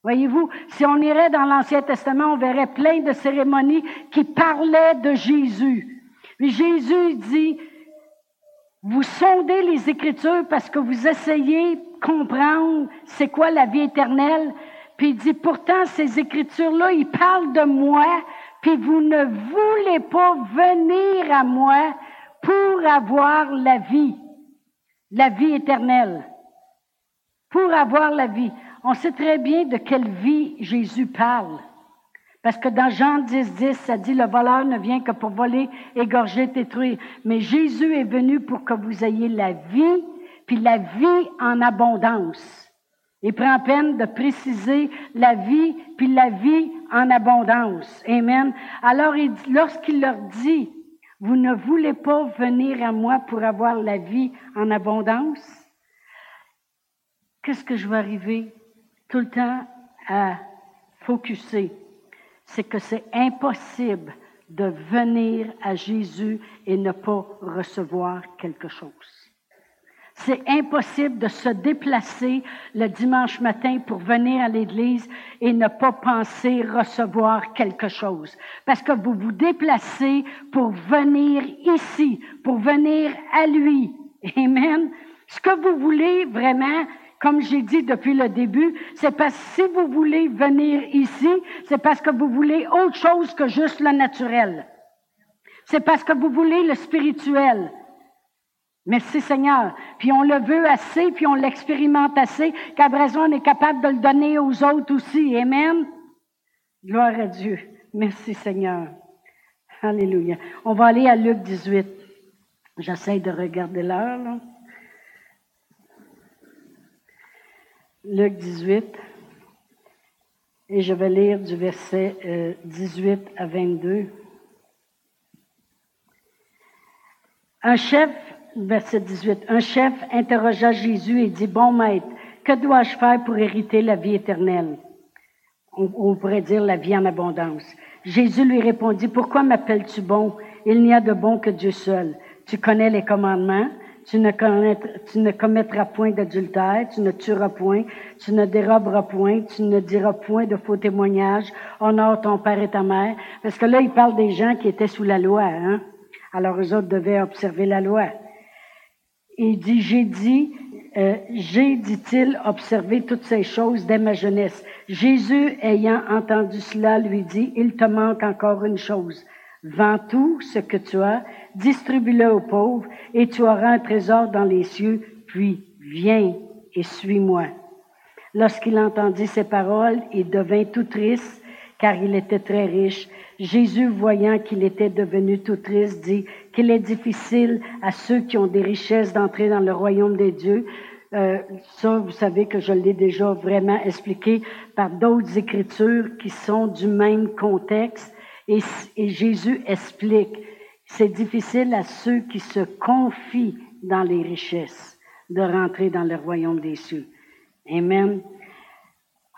Voyez-vous, si on irait dans l'Ancien Testament, on verrait plein de cérémonies qui parlaient de Jésus. Jésus dit, vous sondez les Écritures parce que vous essayez de comprendre c'est quoi la vie éternelle. Puis il dit, pourtant, ces Écritures-là, ils parlent de moi, puis vous ne voulez pas venir à moi pour avoir la vie, la vie éternelle. Pour avoir la vie. On sait très bien de quelle vie Jésus parle. Parce que dans Jean 10, 10, ça dit, le voleur ne vient que pour voler, égorger, détruire. Mais Jésus est venu pour que vous ayez la vie, puis la vie en abondance. Il prend peine de préciser la vie, puis la vie en abondance. Amen. Alors, lorsqu'il leur dit, vous ne voulez pas venir à moi pour avoir la vie en abondance, qu'est-ce que je vais arriver tout le temps à focuser? C'est que c'est impossible de venir à Jésus et ne pas recevoir quelque chose. C'est impossible de se déplacer le dimanche matin pour venir à l'église et ne pas penser recevoir quelque chose. Parce que vous vous déplacez pour venir ici, pour venir à lui. Amen. Ce que vous voulez vraiment, comme j'ai dit depuis le début, c'est parce que si vous voulez venir ici, c'est parce que vous voulez autre chose que juste le naturel. C'est parce que vous voulez le spirituel. Merci Seigneur. Puis on le veut assez, puis on l'expérimente assez, qu'à raison on est capable de le donner aux autres aussi. Amen. Gloire à Dieu. Merci Seigneur. Alléluia. On va aller à Luc 18. J'essaie de regarder l'heure. Luc 18, et je vais lire du verset 18 euh, à 22. Un chef, verset 18, un chef interrogea Jésus et dit, Bon maître, que dois-je faire pour hériter la vie éternelle? On, on pourrait dire la vie en abondance. Jésus lui répondit, Pourquoi m'appelles-tu bon? Il n'y a de bon que Dieu seul. Tu connais les commandements tu ne, commettras point d'adultère, tu ne tueras point, tu ne déroberas point, tu ne diras point de faux témoignages, honore ton père et ta mère. Parce que là, il parle des gens qui étaient sous la loi. Hein? Alors, eux autres devaient observer la loi. Il dit, j'ai dit, euh, j'ai, dit-il, observé toutes ces choses dès ma jeunesse. Jésus, ayant entendu cela, lui dit, il te manque encore une chose. Vends tout ce que tu as, distribue-le aux pauvres, et tu auras un trésor dans les cieux, puis viens et suis-moi. Lorsqu'il entendit ces paroles, il devint tout triste, car il était très riche. Jésus, voyant qu'il était devenu tout triste, dit qu'il est difficile à ceux qui ont des richesses d'entrer dans le royaume des dieux. Euh, ça, vous savez que je l'ai déjà vraiment expliqué par d'autres écritures qui sont du même contexte. Et, Jésus explique c'est difficile à ceux qui se confient dans les richesses de rentrer dans le royaume des cieux. Amen.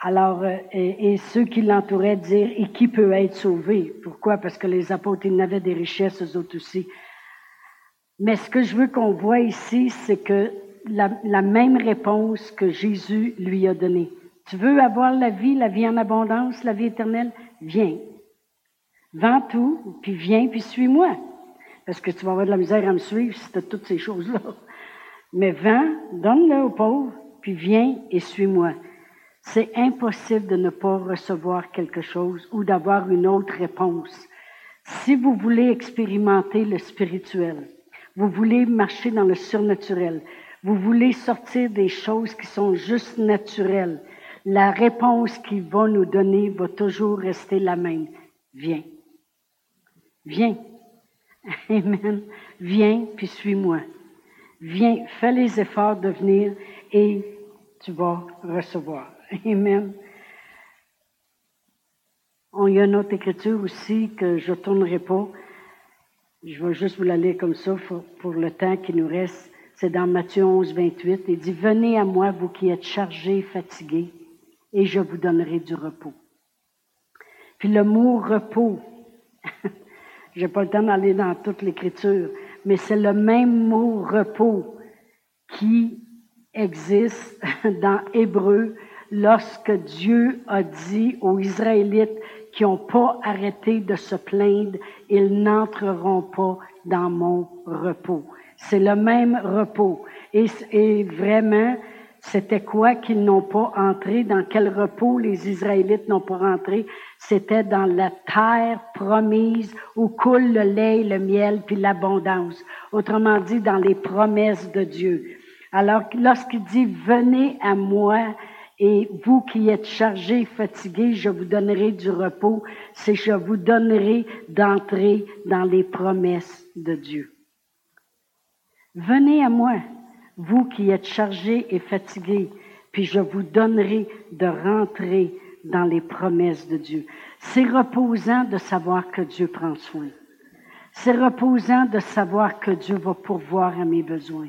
Alors, euh, et, ceux qui l'entouraient dire, et qui peut être sauvé? Pourquoi? Parce que les apôtres, ils n'avaient des richesses, eux autres aussi. Mais ce que je veux qu'on voit ici, c'est que la, même réponse que Jésus lui a donnée. Tu veux avoir la vie, la vie en abondance, la vie éternelle? Viens. Vends tout, puis viens, puis suis-moi. Parce que tu vas avoir de la misère à me suivre si tu toutes ces choses-là. Mais vends, donne-le aux pauvres, puis viens et suis-moi. C'est impossible de ne pas recevoir quelque chose ou d'avoir une autre réponse. Si vous voulez expérimenter le spirituel, vous voulez marcher dans le surnaturel, vous voulez sortir des choses qui sont juste naturelles, la réponse qu'il va nous donner va toujours rester la même. Viens. Viens. Amen. Viens, puis suis-moi. Viens, fais les efforts de venir et tu vas recevoir. Amen. il y a une autre écriture aussi que je ne tournerai pas. Je vais juste vous la lire comme ça pour, pour le temps qui nous reste. C'est dans Matthieu 11, 28. Il dit, Venez à moi, vous qui êtes chargés et fatigués, et je vous donnerai du repos. Puis le mot repos, [laughs] J'ai pas le temps d'aller dans toute l'écriture, mais c'est le même mot repos qui existe [laughs] dans Hébreu, lorsque Dieu a dit aux Israélites qui n'ont pas arrêté de se plaindre, ils n'entreront pas dans mon repos. C'est le même repos. Et, et vraiment, c'était quoi qu'ils n'ont pas entré? Dans quel repos les Israélites n'ont pas rentré? C'était dans la terre promise où coule le lait, le miel, puis l'abondance. Autrement dit, dans les promesses de Dieu. Alors, lorsqu'il dit, venez à moi, et vous qui êtes chargés, fatigués, je vous donnerai du repos, c'est je vous donnerai d'entrer dans les promesses de Dieu. Venez à moi, vous qui êtes chargés et fatigués, puis je vous donnerai de rentrer dans les promesses de Dieu. C'est reposant de savoir que Dieu prend soin. C'est reposant de savoir que Dieu va pourvoir à mes besoins.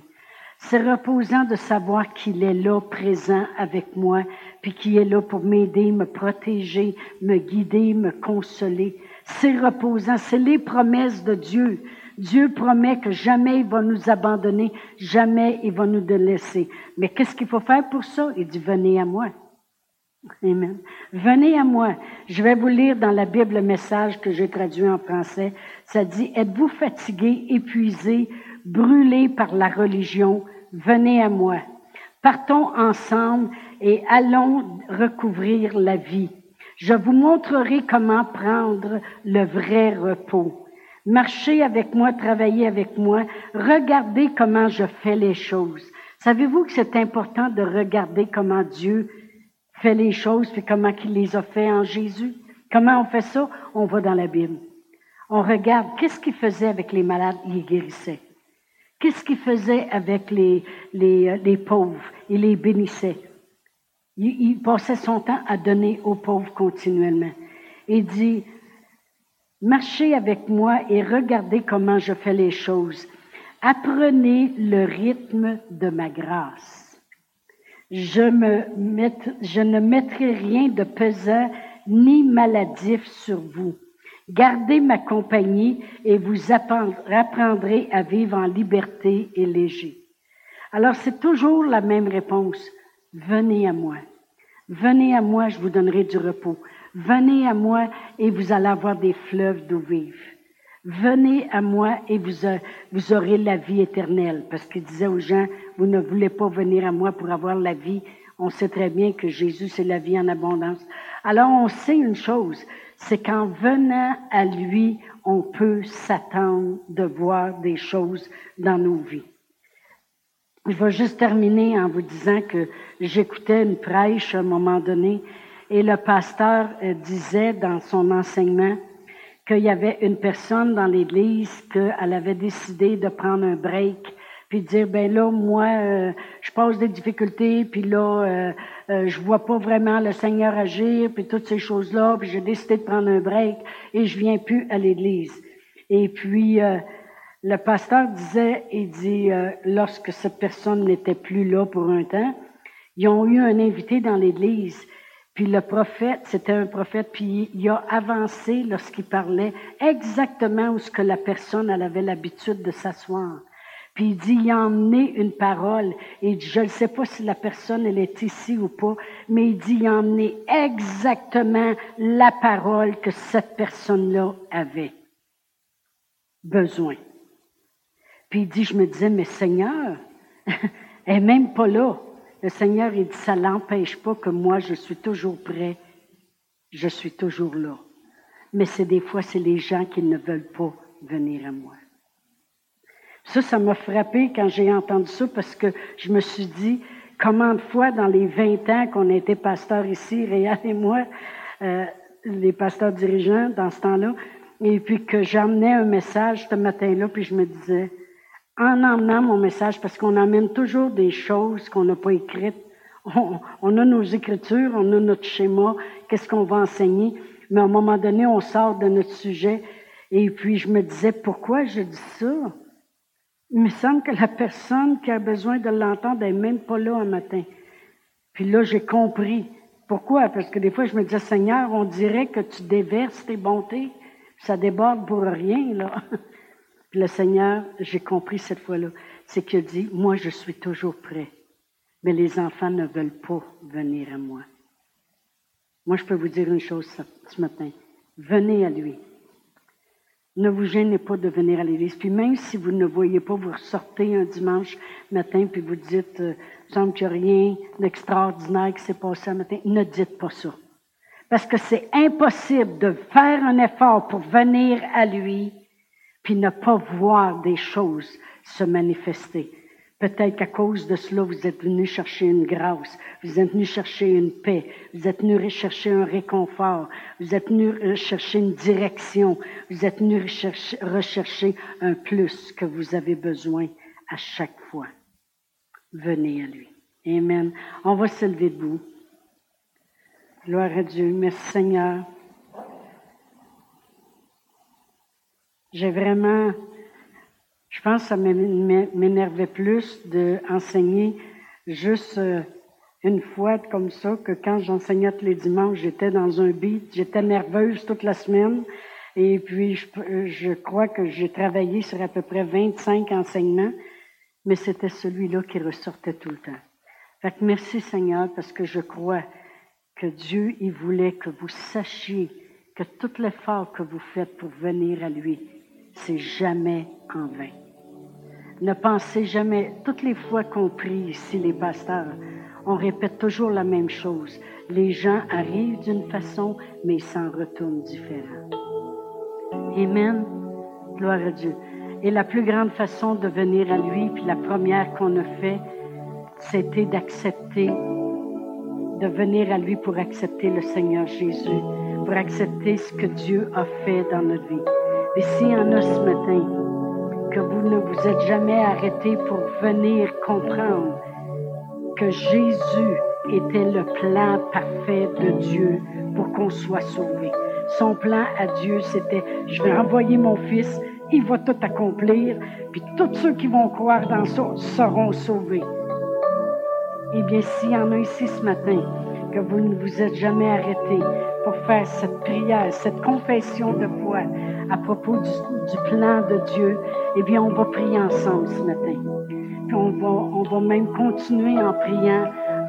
C'est reposant de savoir qu'il est là, présent avec moi, puis qu'il est là pour m'aider, me protéger, me guider, me consoler. C'est reposant, c'est les promesses de Dieu. Dieu promet que jamais il va nous abandonner, jamais il va nous délaisser. Mais qu'est-ce qu'il faut faire pour ça? Il dit, venez à moi. Amen. Venez à moi. Je vais vous lire dans la Bible le message que j'ai traduit en français. Ça dit, êtes-vous fatigué, épuisé, brûlé par la religion? Venez à moi. Partons ensemble et allons recouvrir la vie. Je vous montrerai comment prendre le vrai repos. Marchez avec moi, travaillez avec moi, regardez comment je fais les choses. Savez-vous que c'est important de regarder comment Dieu fait les choses, puis comment il les a fait en Jésus? Comment on fait ça? On va dans la Bible. On regarde qu'est-ce qu'il faisait avec les malades, il les guérissait. Qu'est-ce qu'il faisait avec les, les, pauvres? Il les bénissait. Il, il passait son temps à donner aux pauvres continuellement. Il dit, Marchez avec moi et regardez comment je fais les choses. Apprenez le rythme de ma grâce. Je, ne mettrai rien de pesant ni maladif sur vous. Gardez ma compagnie et vous apprendrez à vivre en liberté et léger. Alors c'est toujours la même réponse. Venez à moi. Venez à moi, je vous donnerai du repos. Venez à moi et vous allez avoir des fleuves d'eau vive. Venez à moi et vous, vous aurez la vie éternelle. Parce qu'il disait aux gens, vous ne voulez pas venir à moi pour avoir la vie. On sait très bien que Jésus, c'est la vie en abondance. Alors on sait une chose, c'est qu'en venant à lui, on peut s'attendre de voir des choses dans nos vies. Je vais juste terminer en vous disant que j'écoutais une prêche à un moment donné et le pasteur euh, disait dans son enseignement qu'il y avait une personne dans l'église qu'elle avait décidé de prendre un break puis dire ben là moi euh, je passe des difficultés puis là euh, euh, je vois pas vraiment le Seigneur agir puis toutes ces choses là puis j'ai décidé de prendre un break et je viens plus à l'église. Et puis le pasteur disait il dit lorsque cette personne n'était plus là pour un temps ils ont eu un invité dans l'église puis le prophète, c'était un prophète, puis il a avancé lorsqu'il parlait exactement où ce que la personne elle avait l'habitude de s'asseoir. Puis il dit, il a emmené une parole. Et je ne sais pas si la personne, elle est ici ou pas, mais il dit, il a emmené exactement la parole que cette personne-là avait besoin. Puis il dit, je me disais, mais Seigneur, [laughs] elle n'est même pas là. Le Seigneur, il dit, ça n'empêche pas que moi, je suis toujours prêt. Je suis toujours là. Mais c'est des fois, c'est les gens qui ne veulent pas venir à moi. Ça, ça m'a frappé quand j'ai entendu ça parce que je me suis dit, comment de fois dans les 20 ans qu'on a été pasteur ici, Réal et moi, euh, les pasteurs dirigeants dans ce temps-là, et puis que j'emmenais un message ce matin-là, puis je me disais, en emmenant mon message, parce qu'on emmène toujours des choses qu'on n'a pas écrites. On, a nos écritures, on a notre schéma, qu'est-ce qu'on va enseigner, mais à un moment donné, on sort de notre sujet. Et puis je me disais, pourquoi je dis ça? Il me semble que la personne qui a besoin de l'entendre n'est même pas là un matin. Puis là, j'ai compris. Pourquoi? Parce que des fois, je me disais, Seigneur, on dirait que tu déverses tes bontés. Ça déborde pour rien, là. Le Seigneur, j'ai compris cette fois-là, c'est qu'il dit, moi je suis toujours prêt. Mais les enfants ne veulent pas venir à moi. Moi, je peux vous dire une chose ce matin. Venez à lui. Ne vous gênez pas de venir à l'église. Puis même si vous ne voyez pas, vous ressortez un dimanche matin, puis vous dites, euh, il semble qu'il n'y a rien d'extraordinaire qui s'est passé un matin. Ne dites pas ça. Parce que c'est impossible de faire un effort pour venir à lui, puis ne pas voir des choses se manifester. Peut-être qu'à cause de cela, vous êtes venu chercher une grâce, vous êtes venu chercher une paix, vous êtes venu rechercher un réconfort, vous êtes venu rechercher une direction, vous êtes venu rechercher, rechercher un plus que vous avez besoin à chaque fois. Venez à lui. Amen. On va se lever debout. Gloire à Dieu. Merci Seigneur. J'ai vraiment je pense que ça m'énervait plus d'enseigner juste euh, une fois comme ça que quand j'enseignais tous les dimanches, j'étais dans un beat, j'étais nerveuse toute la semaine. Et puis, je, je crois que j'ai travaillé sur à peu près 25 enseignements, mais c'était celui-là qui ressortait tout le temps. Fait que merci Seigneur parce que je crois que Dieu, il voulait que vous sachiez que tout l'effort que vous faites pour venir à lui, c'est jamais en vain. Ne pensez jamais, toutes les fois qu'on prie ici, les pasteurs, on répète toujours la même chose. Les gens arrivent d'une façon, mais ils s'en retournent différent. Amen. Gloire à Dieu. Et la plus grande façon de venir à lui, puis la première qu'on a fait, c'était d'accepter, de venir à lui pour accepter le Seigneur Jésus, pour accepter ce que Dieu a fait dans notre vie. Et s'il y en a ce matin, que vous ne vous êtes jamais arrêté pour venir comprendre que Jésus était le plan parfait de Dieu pour qu'on soit sauvé. Son plan à Dieu, c'était, je vais envoyer mon fils, il va tout accomplir, puis tous ceux qui vont croire dans ça seront sauvés. Eh bien, s'il y en a ici ce matin, que vous ne vous êtes jamais arrêté faire cette prière, cette confession de foi à propos du, plan de Dieu, eh bien, on va prier ensemble ce matin. Puis on va, on va même continuer en priant,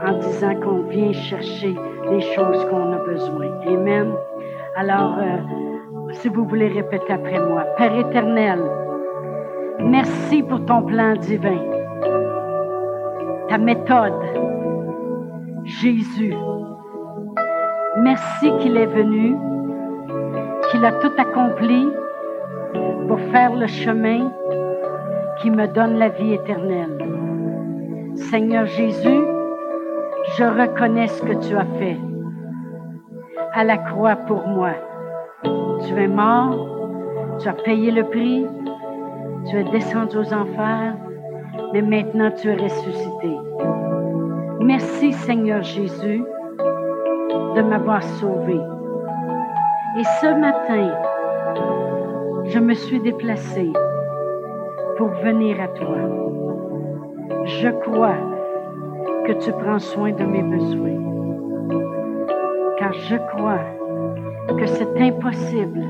en disant qu'on vient chercher les choses qu'on a besoin. Amen. Alors, euh, si vous voulez répéter après moi, Père éternel, merci pour ton plan divin, ta méthode, Jésus. Merci qu'il est venu, qu'il a tout accompli pour faire le chemin qui me donne la vie éternelle. Seigneur Jésus, je reconnais ce que tu as fait à la croix pour moi. Tu es mort, tu as payé le prix, tu es descendu aux enfers, mais maintenant tu es ressuscité. Merci Seigneur Jésus de m'avoir sauvé. Et ce matin, je me suis déplacée pour venir à toi. Je crois que tu prends soin de mes besoins, car je crois que c'est impossible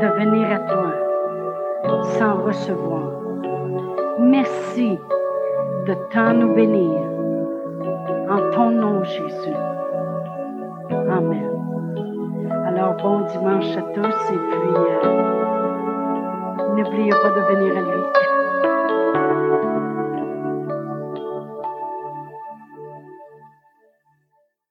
de venir à toi sans recevoir. Merci de tant nous bénir. En ton nom, Jésus. Amen. Alors, bon dimanche à tous et puis euh, n'oubliez pas de venir à lui.